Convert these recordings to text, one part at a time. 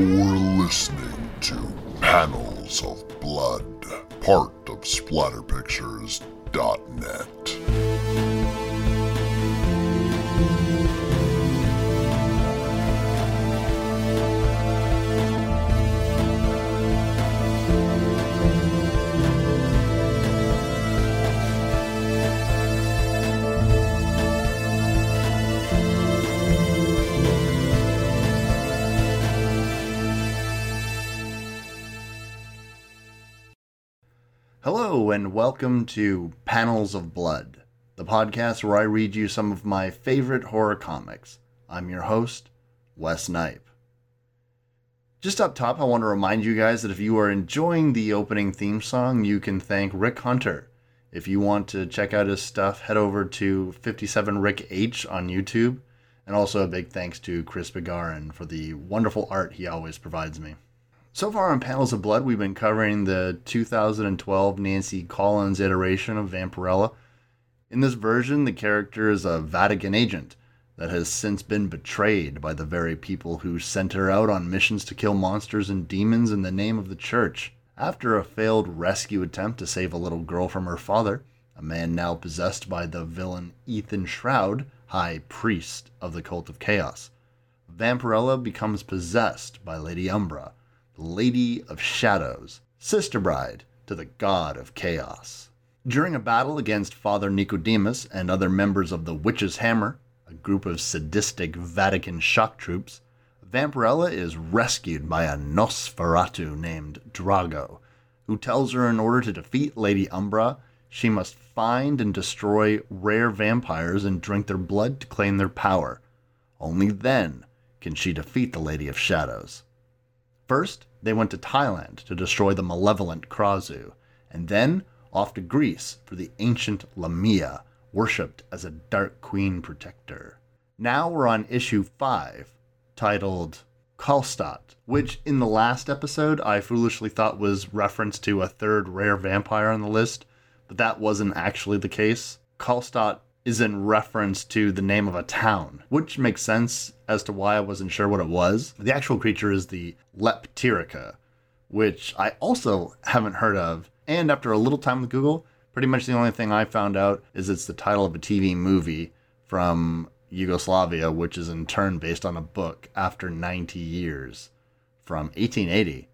You're listening to Panels of Blood, part of SplatterPictures.net. And welcome to Panels of Blood, the podcast where I read you some of my favorite horror comics. I'm your host, Wes Knipe. Just up top, I want to remind you guys that if you are enjoying the opening theme song, you can thank Rick Hunter. If you want to check out his stuff, head over to 57 Rick H on YouTube. And also a big thanks to Chris Begarin for the wonderful art he always provides me. So far on Panels of Blood, we've been covering the 2012 Nancy Collins iteration of Vampirella. In this version, the character is a Vatican agent that has since been betrayed by the very people who sent her out on missions to kill monsters and demons in the name of the church. After a failed rescue attempt to save a little girl from her father, a man now possessed by the villain Ethan Shroud, high priest of the cult of chaos, Vampirella becomes possessed by Lady Umbra Lady of Shadows, sister bride to the god of chaos. During a battle against Father Nicodemus and other members of the Witch's Hammer, a group of sadistic Vatican shock troops, Vampirella is rescued by a Nosferatu named Drago, who tells her in order to defeat Lady Umbra, she must find and destroy rare vampires and drink their blood to claim their power. Only then can she defeat the Lady of Shadows. First, they went to Thailand to destroy the malevolent Krasue, and then off to Greece for the ancient Lamia, worshipped as a Dark Queen protector. Now we're on issue 5, titled Kalstadt, which in the last episode I foolishly thought was reference to a third rare vampire on the list, but that wasn't actually the case. Kalstadt is in reference to the name of a town, which makes sense as to why I wasn't sure what it was. The actual creature is the Leptirica, which I also haven't heard of. And after a little time with Google, pretty much the only thing I found out is it's the title of a TV movie from Yugoslavia, which is in turn based on a book after 90 years from 1880.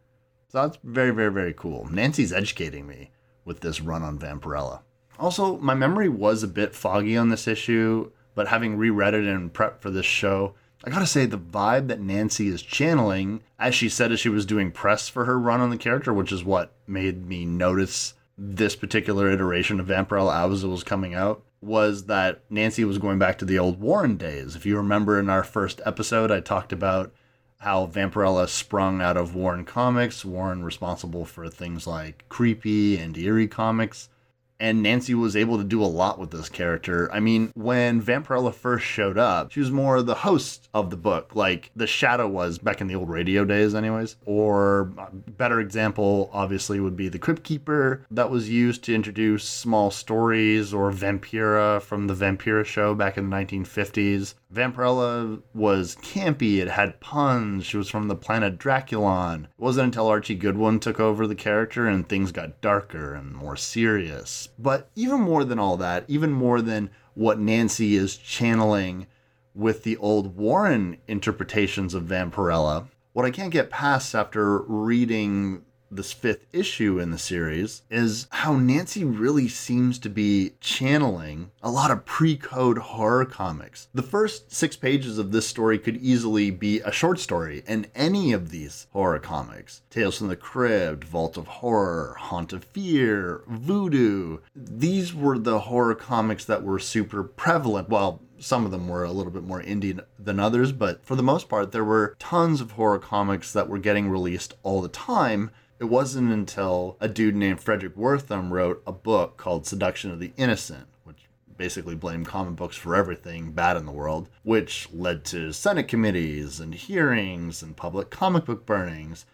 So that's very, very, very cool. Nancy's educating me with this run on Vampirella. Also, my memory was a bit foggy on this issue, but having reread it and prep for this show, I gotta say the vibe that Nancy is channeling, as she said as she was doing press for her run on the character, which is what made me notice this particular iteration of Vampirella it was coming out, was that Nancy was going back to the old Warren days. If you remember in our first episode, I talked about how Vampirella sprung out of Warren Comics, Warren responsible for things like Creepy and Eerie Comics and Nancy was able to do a lot with this character. I mean, when Vampirella first showed up, she was more the host of the book, like the Shadow was back in the old radio days, anyways. Or a better example, obviously, would be the Crypt Keeper that was used to introduce small stories, or Vampira from the Vampira show back in the 1950s. Vampirella was campy, it had puns, she was from the planet Draculon. It wasn't until Archie Goodwin took over the character and things got darker and more serious. But even more than all that, even more than what Nancy is channeling with the old Warren interpretations of Vampirella, what I can't get past after reading this fifth issue in the series is how Nancy really seems to be channeling a lot of pre code horror comics. The first six pages of this story could easily be a short story in any of these horror comics Tales from the Crypt, Vault of Horror, Haunt of Fear, Voodoo. These were the horror comics that were super prevalent. Well, some of them were a little bit more indie than others, but for the most part, there were tons of horror comics that were getting released all the time it wasn't until a dude named Fredric Wertham wrote a book called Seduction of the Innocent, which basically blamed comic books for everything bad in the world, which led to Senate committees and hearings and public comic book burnings.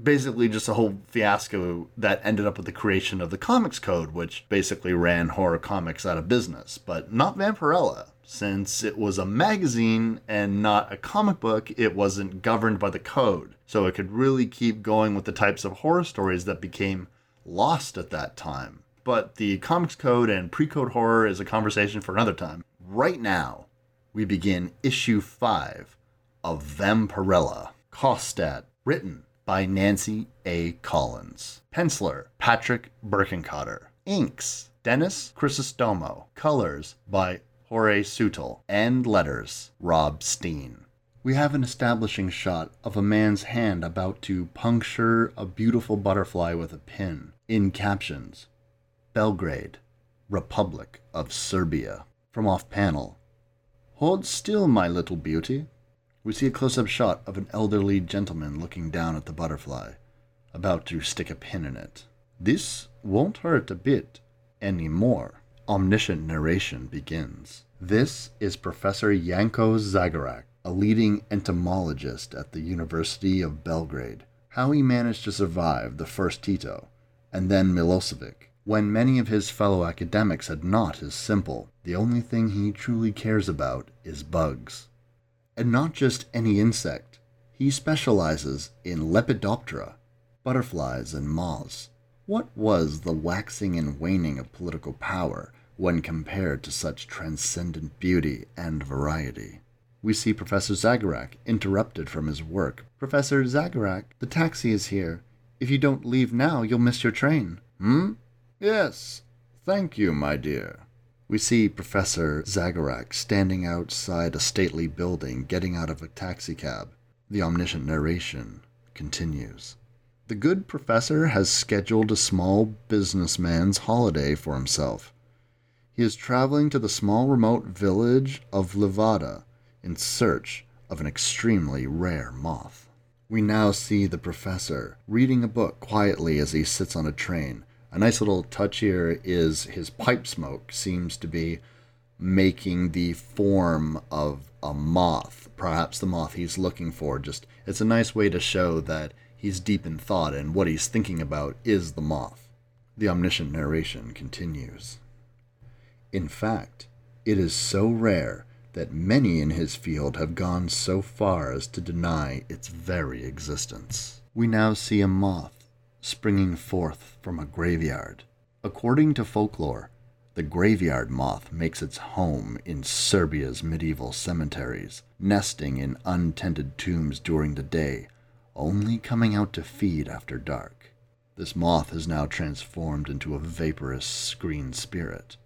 Basically, just a whole fiasco that ended up with the creation of the Comics Code, which basically ran horror comics out of business, but not Vampirella. Since it was a magazine and not a comic book, it wasn't governed by the code. So it could really keep going with the types of horror stories that became lost at that time. But the comics code and pre code horror is a conversation for another time. Right now, we begin issue 5 of Vampirella, Kostat, written by Nancy A. Collins. Penciler, Patrick Berkenkotter. Inks, Dennis Crisostomo. Colors by Jorge Sutil. And letters, Rob Steen. We have an establishing shot of a man's hand about to puncture a beautiful butterfly with a pin. In captions, Belgrade, Republic of Serbia. From off panel, Hold still, my little beauty. We see a close up shot of an elderly gentleman looking down at the butterfly, about to stick a pin in it. This won't hurt a bit any more. Omniscient narration begins. This is Professor Janko Zagarak, a leading entomologist at the University of Belgrade. How he managed to survive the first Tito, and then Milosevic, when many of his fellow academics had not is simple. The only thing he truly cares about is bugs. And not just any insect. He specializes in Lepidoptera, butterflies, and moths. What was the waxing and waning of political power when compared to such transcendent beauty and variety? We see Professor Zagarak interrupted from his work. Professor Zagarak, the taxi is here. If you don't leave now, you'll miss your train. Hmm? Yes. Thank you, my dear. We see Professor Zagarak standing outside a stately building, getting out of a taxicab. The omniscient narration continues. The good professor has scheduled a small businessman's holiday for himself. He is traveling to the small remote village of Levada in search of an extremely rare moth. We now see the professor reading a book quietly as he sits on a train. A nice little touch here is his pipe smoke seems to be making the form of a moth, perhaps the moth he's looking for. Just it's a nice way to show that he's deep in thought and what he's thinking about is the moth. The omniscient narration continues. In fact, it is so rare that many in his field have gone so far as to deny its very existence. We now see a moth springing forth from a graveyard. According to folklore, the graveyard moth makes its home in Serbia's medieval cemeteries, nesting in untended tombs during the day, only coming out to feed after dark. This moth is now transformed into a vaporous green spirit.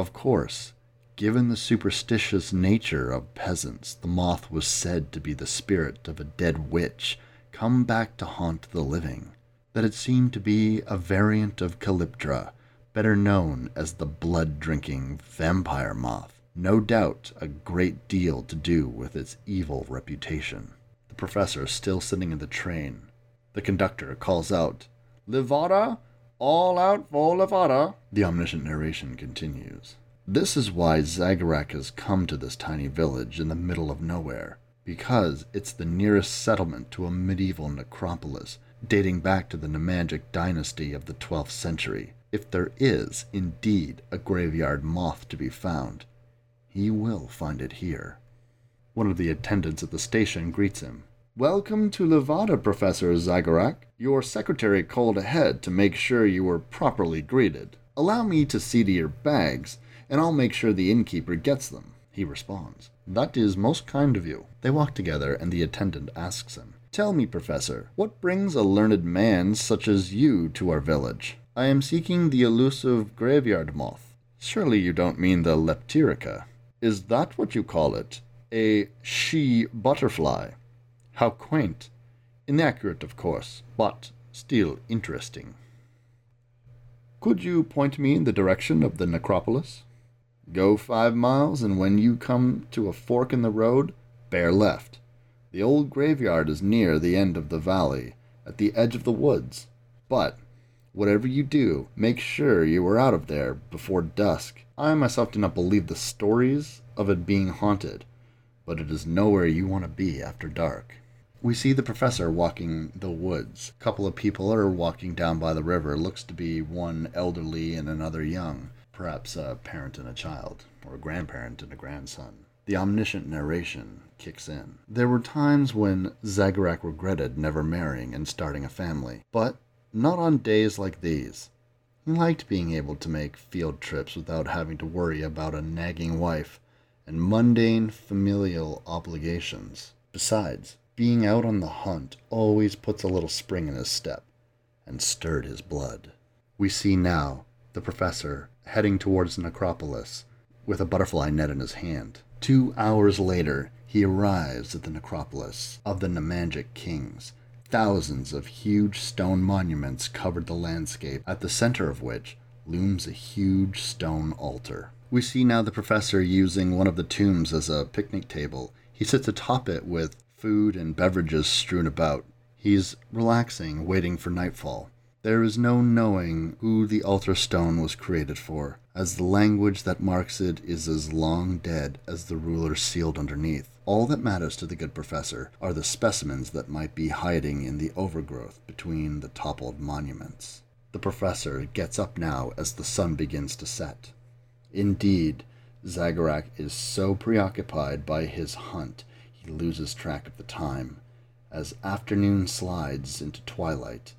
Of course, given the superstitious nature of peasants, the moth was said to be the spirit of a dead witch come back to haunt the living that it seemed to be a variant of Calyptra, better known as the blood drinking vampire moth. No doubt a great deal to do with its evil reputation. The professor still sitting in the train. The conductor calls out, Levada? All out for Levada? The omniscient narration continues. This is why Zagarak has come to this tiny village in the middle of nowhere, because it's the nearest settlement to a medieval necropolis dating back to the Nemanjic dynasty of the 12th century. If there is indeed a graveyard moth to be found, he will find it here. One of the attendants at the station greets him. Welcome to Levada, Professor Zagorak. Your secretary called ahead to make sure you were properly greeted. Allow me to see to your bags, and I'll make sure the innkeeper gets them. He responds. That is most kind of you. They walk together, and the attendant asks him, Tell me, Professor, what brings a learned man such as you to our village? I am seeking the elusive graveyard moth. Surely you don't mean the Leptirica. Is that what you call it? A she butterfly? How quaint. Inaccurate, of course, but still interesting. Could you point me in the direction of the necropolis? Go five miles, and when you come to a fork in the road, bear left. The old graveyard is near the end of the valley, at the edge of the woods. But, whatever you do, make sure you are out of there before dusk. I myself do not believe the stories of it being haunted, but it is nowhere you want to be after dark. We see the professor walking the woods. A couple of people are walking down by the river. Looks to be one elderly and another young. perhaps a parent and a child, or a grandparent and a grandson. The omniscient narration kicks in. There were times when Zagorak regretted never marrying and starting a family, but not on days like these. He liked being able to make field trips without having to worry about a nagging wife and mundane familial obligations. Besides, being out on the hunt always puts a little spring in his step and stirred his blood. We see now the professor heading towards the necropolis with a butterfly net in his hand. Two hours later, he arrives at the necropolis of the Nemanjic kings. Thousands of huge stone monuments covered the landscape, at the center of which looms a huge stone altar. We see now the professor using one of the tombs as a picnic table. He sits atop it with food and beverages strewn about. He's relaxing, waiting for nightfall. There is no knowing who the altar stone was created for, as the language that marks it is as long dead as the ruler sealed underneath. All that matters to the good professor are the specimens that might be hiding in the overgrowth between the toppled monuments. The professor gets up now as the sun begins to set. Indeed, Zagorak is so preoccupied by his hunt he loses track of the time as afternoon slides into twilight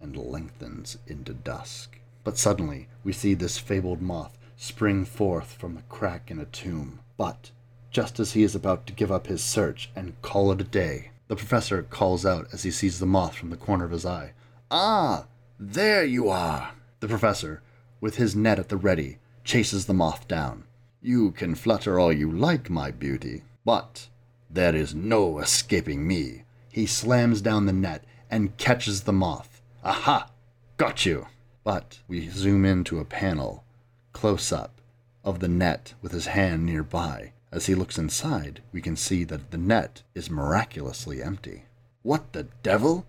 and lengthens into dusk. But suddenly we see this fabled moth spring forth from a crack in a tomb. But just as he is about to give up his search and call it a day, the professor calls out as he sees the moth from the corner of his eye. Ah, there you are! The professor, with his net at the ready, chases the moth down. You can flutter all you like, my beauty, but there is no escaping me. He slams down the net and catches the moth. Aha! Got you! But we zoom into a panel, close up, of the net with his hand nearby. As he looks inside, we can see that the net is miraculously empty. What the devil?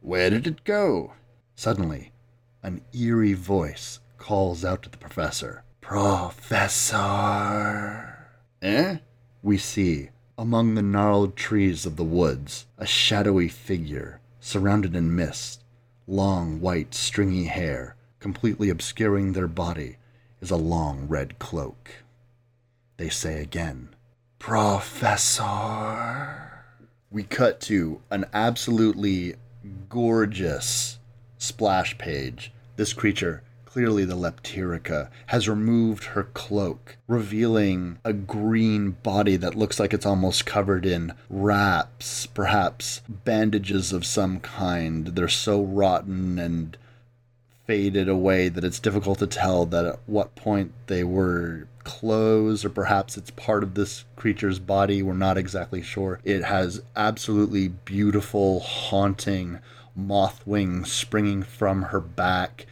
Where did it go? Suddenly, an eerie voice calls out to the professor Professor! Eh? We see, among the gnarled trees of the woods, a shadowy figure, surrounded in mist. Long, white, stringy hair, completely obscuring their body, is a long red cloak. They say again, Professor. We cut to an absolutely gorgeous splash page. This creature clearly the Leptirica, has removed her cloak, revealing a green body that looks like it's almost covered in wraps, perhaps bandages of some kind. They're so rotten and faded away that it's difficult to tell that at what point they were clothes or perhaps it's part of this creature's body. We're not exactly sure. It has absolutely beautiful, haunting moth wings springing from her back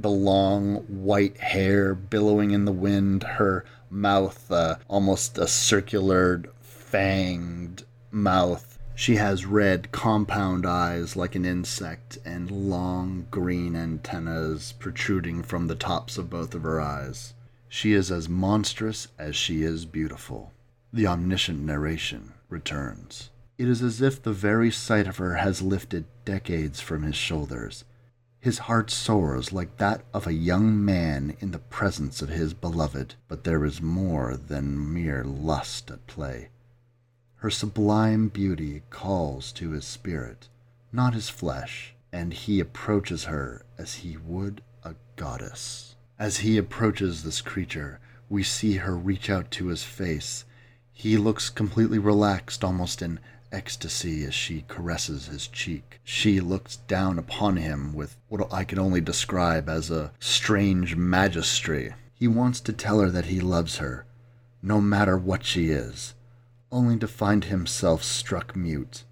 the long white hair billowing in the wind, her mouth uh, almost a circular, fanged mouth. She has red compound eyes like an insect and long green antennas protruding from the tops of both of her eyes. She is as monstrous as she is beautiful. The omniscient narration returns. It is as if the very sight of her has lifted decades from his shoulders his heart soars like that of a young man in the presence of his beloved, but there is more than mere lust at play. Her sublime beauty calls to his spirit, not his flesh, and he approaches her as he would a goddess. As he approaches this creature, we see her reach out to his face. He looks completely relaxed, almost in ecstasy as she caresses his cheek. She looks down upon him with what I can only describe as a strange majesty. He wants to tell her that he loves her, no matter what she is, only to find himself struck mute.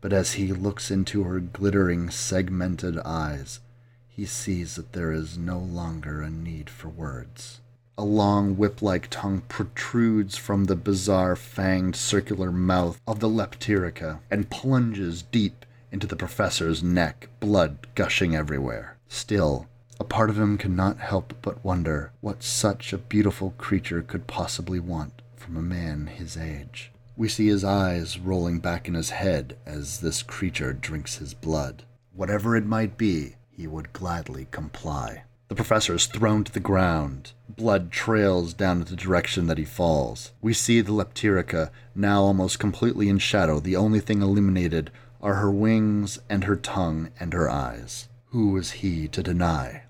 But as he looks into her glittering, segmented eyes, he sees that there is no longer a need for words. A long whip like tongue protrudes from the bizarre fanged circular mouth of the Leptirica and plunges deep into the professor's neck, blood gushing everywhere. Still, a part of him cannot help but wonder what such a beautiful creature could possibly want from a man his age. We see his eyes rolling back in his head as this creature drinks his blood. Whatever it might be, he would gladly comply. The professor is thrown to the ground. Blood trails down in the direction that he falls. We see the Leptirica, now almost completely in shadow. The only thing illuminated are her wings and her tongue and her eyes. Who is he to deny?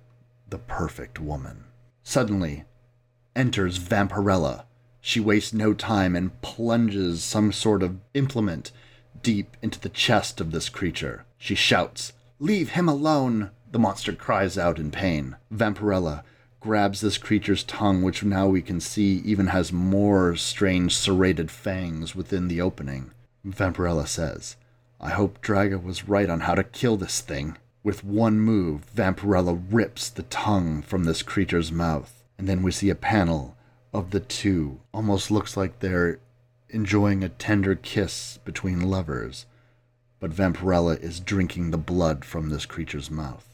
The perfect woman. Suddenly enters Vampirella. She wastes no time and plunges some sort of implement deep into the chest of this creature. She shouts, Leave him alone! The monster cries out in pain. Vampirella grabs this creature's tongue, which now we can see even has more strange serrated fangs within the opening. Vampirella says, I hope Drago was right on how to kill this thing. With one move, Vampirella rips the tongue from this creature's mouth, and then we see a panel of the two. Almost looks like they're enjoying a tender kiss between lovers, but Vampirella is drinking the blood from this creature's mouth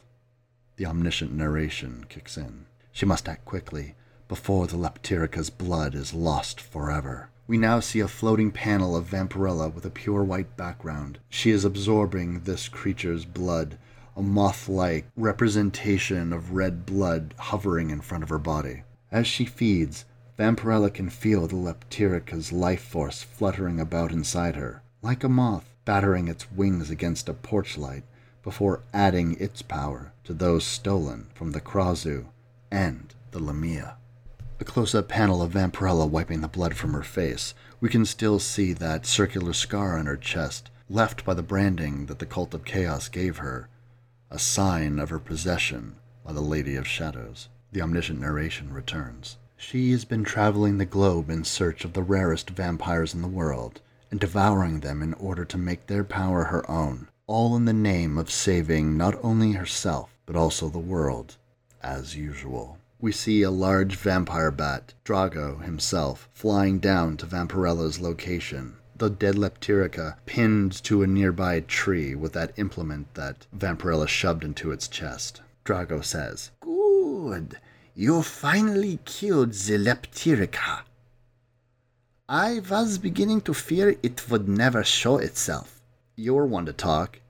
the omniscient narration kicks in. She must act quickly before the Leptirica's blood is lost forever. We now see a floating panel of Vampirella with a pure white background. She is absorbing this creature's blood, a moth like representation of red blood hovering in front of her body. As she feeds, Vampirella can feel the Leptirica's life force fluttering about inside her, like a moth battering its wings against a porch light before adding its power to those stolen from the Krasue and the Lamia. A close up panel of Vampirella wiping the blood from her face. We can still see that circular scar on her chest, left by the branding that the Cult of Chaos gave her, a sign of her possession by the Lady of Shadows. The omniscient narration returns. She has been traveling the globe in search of the rarest vampires in the world, and devouring them in order to make their power her own all in the name of saving not only herself, but also the world, as usual. We see a large vampire bat, Drago himself, flying down to Vampirella's location. The dead Leptirica pinned to a nearby tree with that implement that Vampirella shoved into its chest. Drago says, Good. You finally killed the Leptirica. I was beginning to fear it would never show itself. You're one to talk.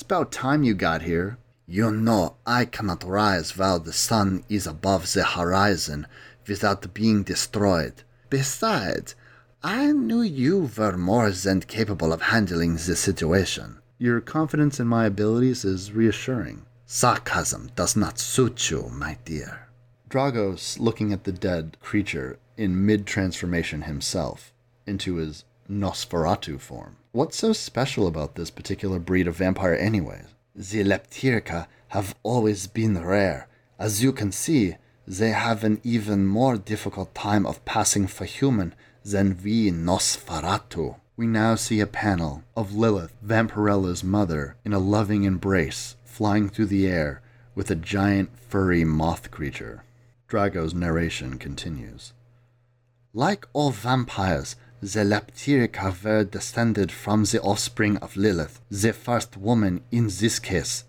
It's about time you got here. You know I cannot rise while the sun is above the horizon without being destroyed. Besides, I knew you were more than capable of handling the situation. Your confidence in my abilities is reassuring. Sarcasm does not suit you, my dear. Dragos looking at the dead creature in mid transformation himself into his Nosferatu form. What's so special about this particular breed of vampire, anyways? The Leptirica have always been rare. As you can see, they have an even more difficult time of passing for human than we Nosferatu. We now see a panel of Lilith, Vampirella's mother, in a loving embrace, flying through the air with a giant furry moth creature. Drago's narration continues. Like all vampires, the Leptirica were descended from the offspring of Lilith, the first woman in this case,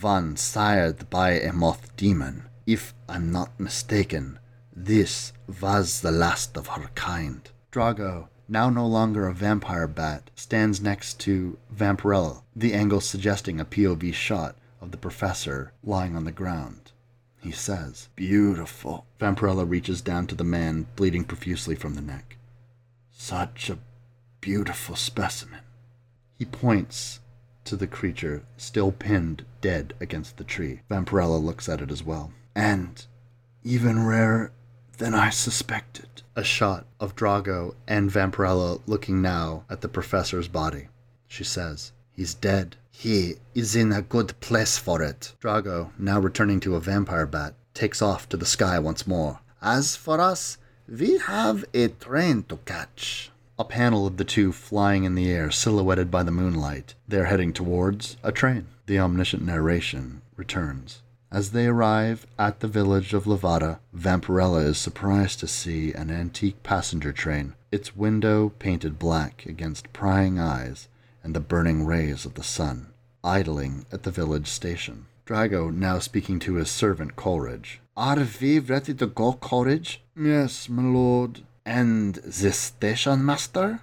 one sired by a moth demon. If I'm not mistaken, this was the last of her kind. Drago, now no longer a vampire bat, stands next to Vampirella, the angle suggesting a POV shot of the professor lying on the ground. He says, Beautiful. Vampirella reaches down to the man, bleeding profusely from the neck. Such a beautiful specimen. He points to the creature still pinned dead against the tree. Vampirella looks at it as well. And even rarer than I suspected. A shot of Drago and Vampirella looking now at the professor's body. She says, He's dead. He is in a good place for it. Drago, now returning to a vampire bat, takes off to the sky once more. As for us, we have a train to catch. A panel of the two flying in the air, silhouetted by the moonlight. They're heading towards a train. The omniscient narration returns. As they arrive at the village of Levada, Vampirella is surprised to see an antique passenger train, its window painted black against prying eyes and the burning rays of the sun, idling at the village station. Drago now speaking to his servant Coleridge. Are we ready to go, Coleridge? Yes, my lord. And the station master?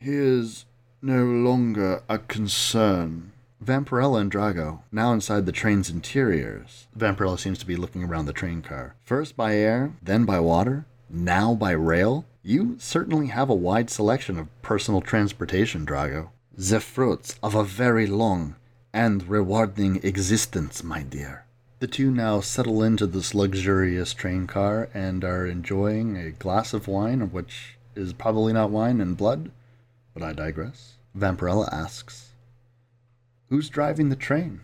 He is no longer a concern. Vampirella and Drago, now inside the train's interiors. Vampirella seems to be looking around the train car. First by air, then by water, now by rail. You certainly have a wide selection of personal transportation, Drago. The fruits of a very long and rewarding existence, my dear. The two now settle into this luxurious train car and are enjoying a glass of wine, which is probably not wine and blood, but I digress. Vampirella asks, Who's driving the train?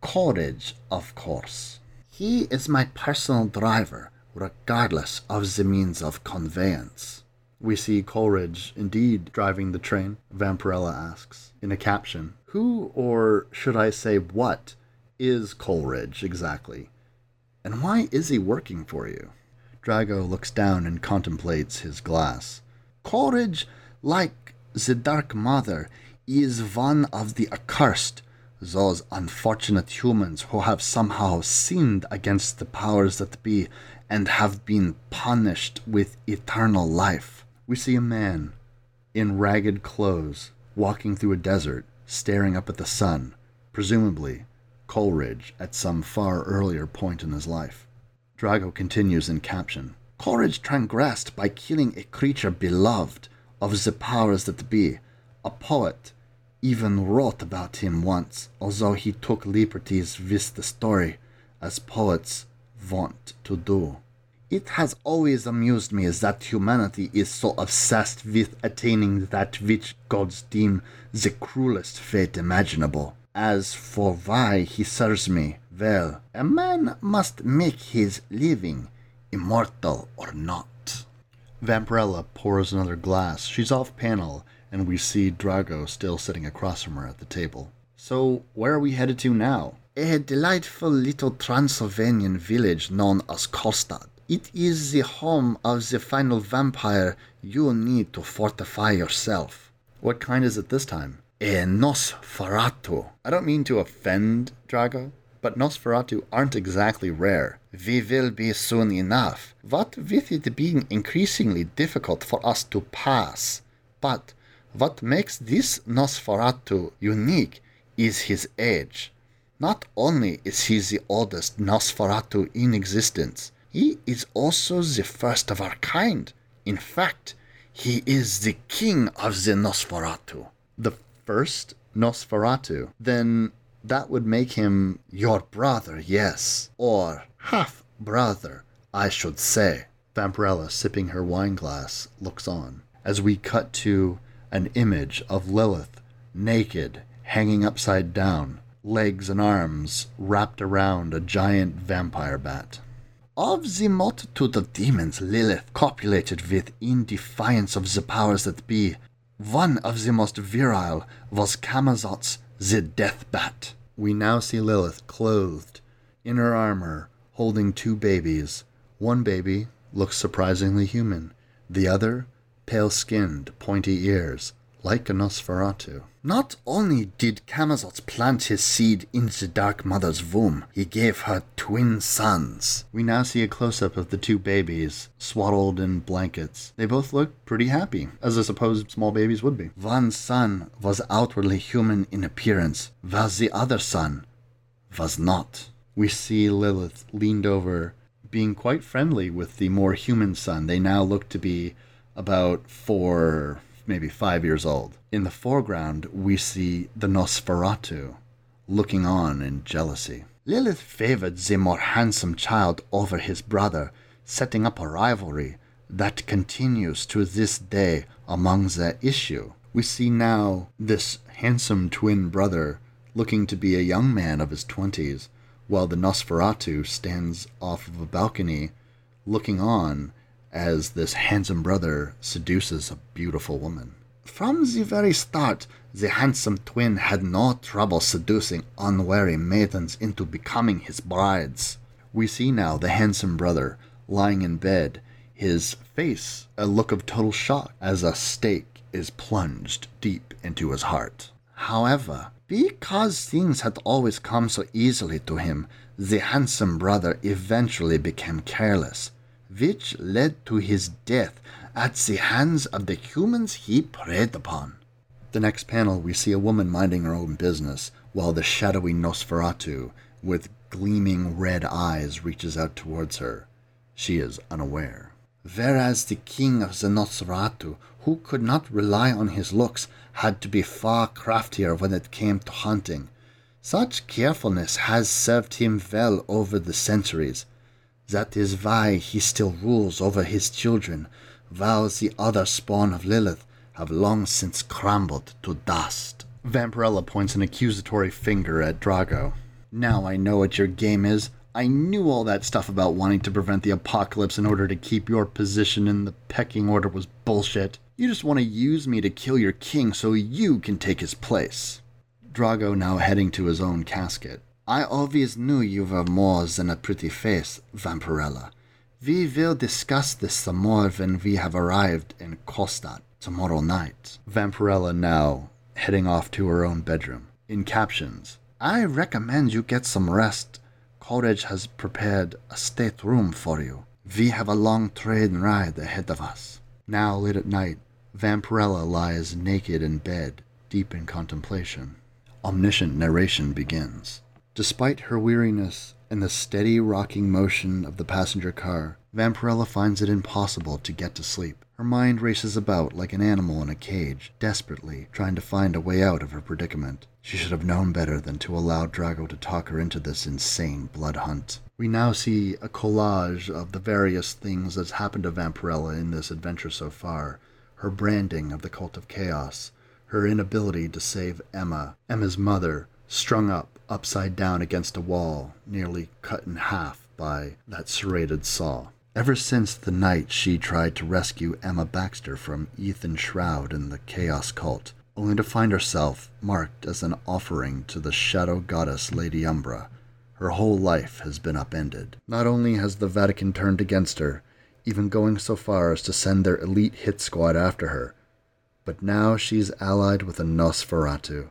Coleridge, of course. He is my personal driver, regardless of the means of conveyance. We see Coleridge indeed driving the train, Vampirella asks, in a caption. Who, or should I say what, is Coleridge exactly? And why is he working for you? Drago looks down and contemplates his glass. Coleridge, like the Dark Mother, is one of the accursed, those unfortunate humans who have somehow sinned against the powers that be and have been punished with eternal life. We see a man in ragged clothes walking through a desert, staring up at the sun, presumably Coleridge at some far earlier point in his life. Drago continues in caption Coleridge transgressed by killing a creature beloved of the powers that be. A poet even wrote about him once, although he took liberties with the story, as poets wont to do. It has always amused me that humanity is so obsessed with attaining that which gods deem the cruelest fate imaginable. As for why he serves me, well, a man must make his living, immortal or not. Vampirella pours another glass. She's off panel, and we see Drago still sitting across from her at the table. So, where are we headed to now? A delightful little Transylvanian village known as Karlstad. It is the home of the final vampire you need to fortify yourself. What kind is it this time? A Nosferatu. I don't mean to offend, Drago, but Nosferatu aren't exactly rare. We will be soon enough. What with it being increasingly difficult for us to pass. But what makes this Nosferatu unique is his age. Not only is he the oldest Nosferatu in existence, he is also the first of our kind. In fact, he is the king of the Nosferatu. The first Nosferatu? Then that would make him your brother, yes. Or half brother, I should say. Vampirella, sipping her wine glass, looks on as we cut to an image of Lilith, naked, hanging upside down, legs and arms wrapped around a giant vampire bat. Of the multitude of demons Lilith copulated with in defiance of the powers that be, one of the most virile was Camazotz the Death Bat. We now see Lilith clothed in her armor, holding two babies. One baby looks surprisingly human, the other pale skinned, pointy ears, like a Nosferatu. Not only did Camazotz plant his seed in the Dark Mother's womb, he gave her twin sons. We now see a close up of the two babies, swaddled in blankets. They both look pretty happy, as I suppose small babies would be. One son was outwardly human in appearance, while the other son was not. We see Lilith leaned over, being quite friendly with the more human son. They now look to be about four maybe five years old. In the foreground, we see the Nosferatu looking on in jealousy. Lilith favored the more handsome child over his brother, setting up a rivalry that continues to this day among the issue. We see now this handsome twin brother looking to be a young man of his twenties, while the Nosferatu stands off of a balcony looking on as this handsome brother seduces a beautiful woman. From the very start, the handsome twin had no trouble seducing unwary maidens into becoming his brides. We see now the handsome brother lying in bed, his face a look of total shock as a stake is plunged deep into his heart. However, because things had always come so easily to him, the handsome brother eventually became careless which led to his death at the hands of the humans he preyed upon. The next panel, we see a woman minding her own business, while the shadowy Nosferatu, with gleaming red eyes, reaches out towards her. She is unaware. Whereas the king of the Nosferatu, who could not rely on his looks, had to be far craftier when it came to hunting. Such carefulness has served him well over the centuries. That is why he still rules over his children, while the other spawn of Lilith have long since crumbled to dust. Vampirella points an accusatory finger at Drago. Now I know what your game is. I knew all that stuff about wanting to prevent the apocalypse in order to keep your position in the pecking order was bullshit. You just want to use me to kill your king so you can take his place. Drago now heading to his own casket. I always knew you were more than a pretty face, Vampirella. We will discuss this some more when we have arrived in Kostat tomorrow night. Vampirella now heading off to her own bedroom. In captions, I recommend you get some rest. Coleridge has prepared a stateroom for you. We have a long train ride ahead of us. Now, late at night, Vampirella lies naked in bed, deep in contemplation. Omniscient narration begins. Despite her weariness and the steady rocking motion of the passenger car, Vampirella finds it impossible to get to sleep. Her mind races about like an animal in a cage, desperately trying to find a way out of her predicament. She should have known better than to allow Drago to talk her into this insane blood hunt. We now see a collage of the various things that's happened to Vampirella in this adventure so far. Her branding of the cult of chaos, her inability to save Emma, Emma's mother, strung up upside down against a wall, nearly cut in half by that serrated saw. Ever since the night she tried to rescue Emma Baxter from Ethan Shroud and the Chaos Cult, only to find herself marked as an offering to the shadow goddess Lady Umbra, her whole life has been upended. Not only has the Vatican turned against her, even going so far as to send their elite hit squad after her, but now she's allied with a Nosferatu,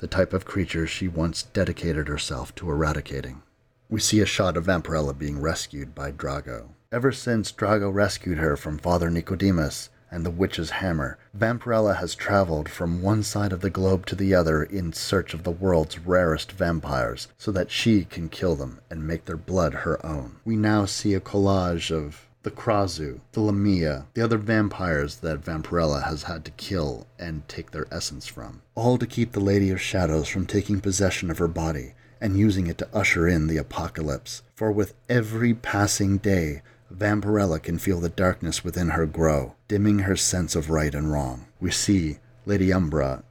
the type of creature she once dedicated herself to eradicating. We see a shot of Vampirella being rescued by Drago. Ever since Drago rescued her from Father Nicodemus and the witch's hammer, Vampirella has traveled from one side of the globe to the other in search of the world's rarest vampires, so that she can kill them and make their blood her own. We now see a collage of the Krasue, the Lamia, the other vampires that Vampirella has had to kill and take their essence from. All to keep the Lady of Shadows from taking possession of her body and using it to usher in the apocalypse. For with every passing day, Vampirella can feel the darkness within her grow, dimming her sense of right and wrong. We see Lady Umbra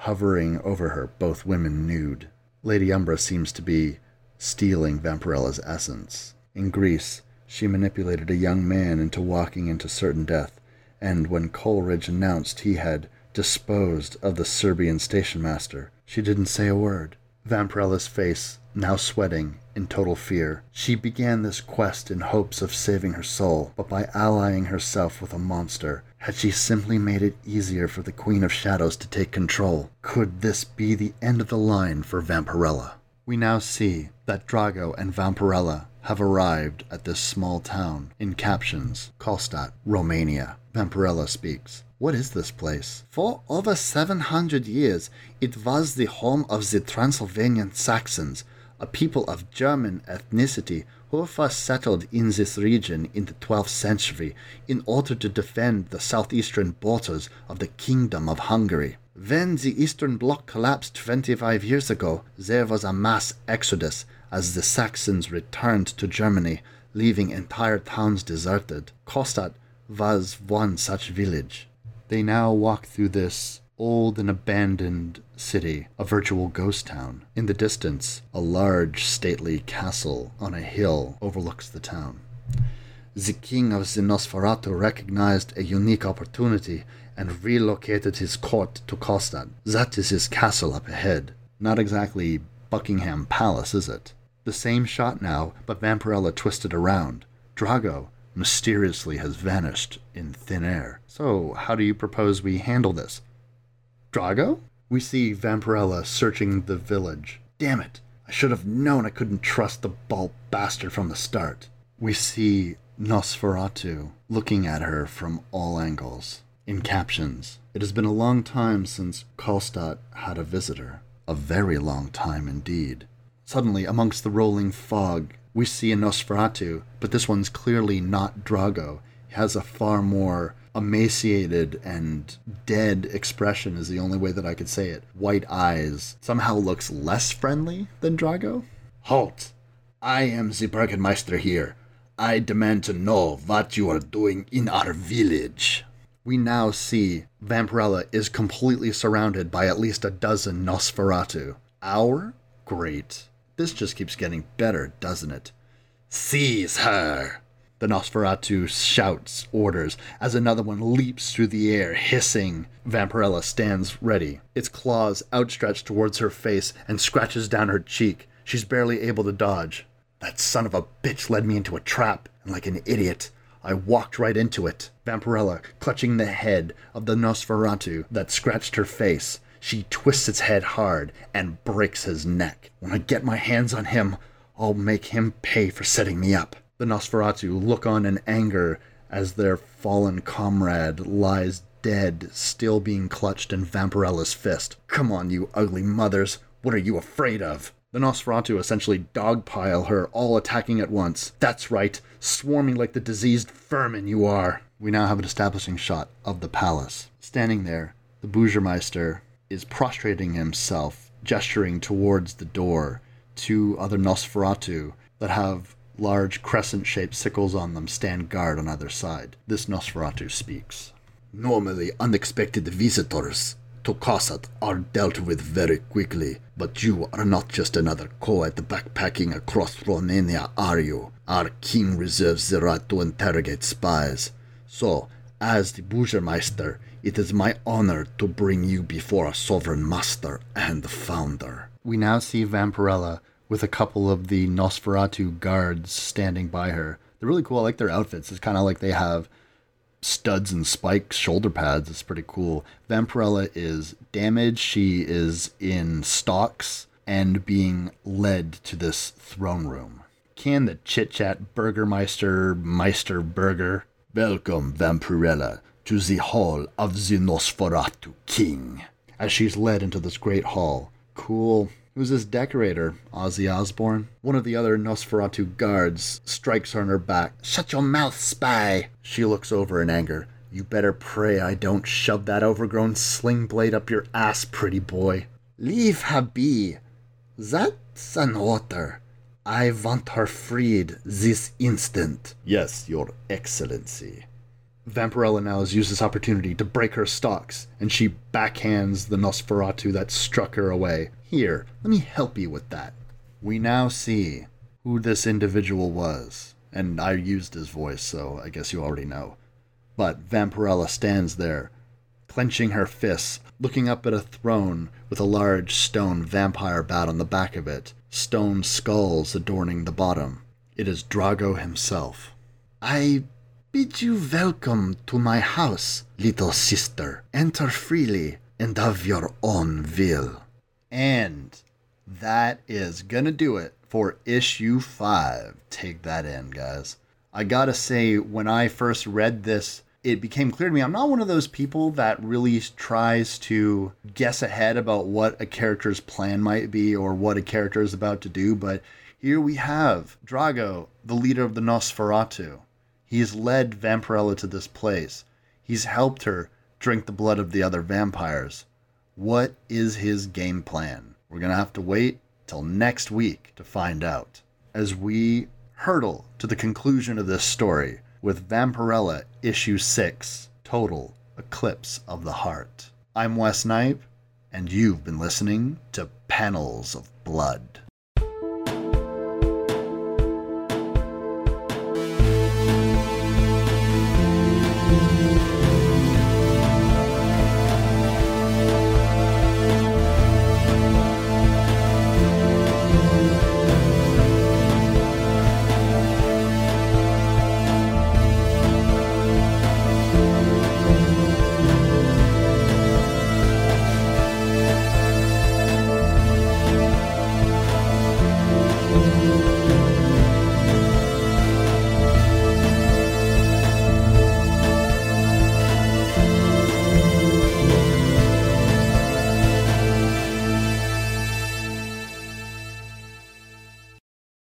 hovering over her, both women nude. Lady Umbra seems to be stealing Vampirella's essence. In Greece, she manipulated a young man into walking into certain death, and when Coleridge announced he had disposed of the Serbian station master, she didn't say a word. Vampirella's face now sweating in total fear. She began this quest in hopes of saving her soul, but by allying herself with a monster, had she simply made it easier for the Queen of Shadows to take control? Could this be the end of the line for Vampirella? We now see that Drago and Vampirella have arrived at this small town. In captions, Kostat, Romania. Vampirella speaks. What is this place? For over 700 years, it was the home of the Transylvanian Saxons, a people of German ethnicity who first settled in this region in the 12th century in order to defend the southeastern borders of the Kingdom of Hungary. When the Eastern Bloc collapsed 25 years ago, there was a mass exodus as the Saxons returned to Germany, leaving entire towns deserted. Kostat was one such village. They now walk through this old and abandoned city, a virtual ghost town. In the distance, a large, stately castle on a hill overlooks the town. The king of the Nosferatu recognized a unique opportunity and relocated his court to Kostat. That is his castle up ahead. Not exactly Buckingham Palace, is it? The same shot now, but Vampirella twisted around. Drago mysteriously has vanished in thin air. So, how do you propose we handle this? Drago? We see Vampirella searching the village. Damn it! I should have known I couldn't trust the bald bastard from the start. We see Nosferatu looking at her from all angles. in captions. It has been a long time since Karlstadt had a visitor. A very long time indeed. Suddenly, amongst the rolling fog, we see a Nosferatu, but this one's clearly not Drago. He has a far more emaciated and dead expression, is the only way that I could say it. White eyes. Somehow looks less friendly than Drago. Halt! I am the Burgermeister here. I demand to know what you are doing in our village. We now see Vampirella is completely surrounded by at least a dozen Nosferatu. Our? Great. This just keeps getting better, doesn't it? Seize her! The Nosferatu shouts orders as another one leaps through the air, hissing. Vampirella stands ready, its claws outstretched towards her face and scratches down her cheek. She's barely able to dodge. That son of a bitch led me into a trap, and like an idiot, I walked right into it. Vampirella, clutching the head of the Nosferatu that scratched her face, she twists its head hard and breaks his neck. When I get my hands on him, I'll make him pay for setting me up. The Nosferatu look on in anger as their fallen comrade lies dead, still being clutched in Vampirella's fist. Come on, you ugly mothers, what are you afraid of? The Nosferatu essentially dogpile her, all attacking at once. That's right, swarming like the diseased vermin you are. We now have an establishing shot of the palace. Standing there, the Bürgermeister is prostrating himself, gesturing towards the door. Two other Nosferatu that have large crescent shaped sickles on them stand guard on either side. This Nosferatu speaks. Normally, unexpected visitors to Karlstadt are dealt with very quickly, but you are not just another Coed backpacking across Romania, are you? Our king reserves the right to interrogate spies. So, as the Bürgermeister, it is my honor to bring you before our sovereign master and founder. We now see Vampirella with a couple of the Nosferatu guards standing by her. They're really cool. I like their outfits. It's kind of like they have studs and spikes, shoulder pads. It's pretty cool. Vampirella is damaged. She is in stocks and being led to this throne room. Can the chit chat Burgermeister Meister Burger? Welcome, Vampirella, to the hall of the Nosferatu King. As she's led into this great hall. Cool. Who's this decorator? Ozzy Osbourne? One of the other Nosferatu guards strikes her on her back. Shut your mouth, spy! She looks over in anger. You better pray I don't shove that overgrown sling blade up your ass, pretty boy. Leave her be. That's an order. I want her freed this instant. Yes, your excellency. Vampirella now has used this opportunity to break her stocks, and she backhands the Nosferatu that struck her away. Here, let me help you with that. We now see who this individual was, and I used his voice, so I guess you already know. But Vampirella stands there, clenching her fists, looking up at a throne with a large stone vampire bat on the back of it, stone skulls adorning the bottom. It is Drago himself. I bid you welcome to my house, little sister. Enter freely and of your own will. And that is gonna do it for issue five. Take that in, guys. I gotta say, when I first read this, it became clear to me I'm not one of those people that really tries to guess ahead about what a character's plan might be or what a character is about to do, but here we have Drago, the leader of the Nosferatu. He has led Vampirella to this place. He's helped her drink the blood of the other vampires. What is his game plan? We're going to have to wait till next week to find out. As we hurtle to the conclusion of this story with Vampirella issue 6 Total Eclipse of the Heart. I'm Wes Knipe, and you've been listening to Panels of Blood.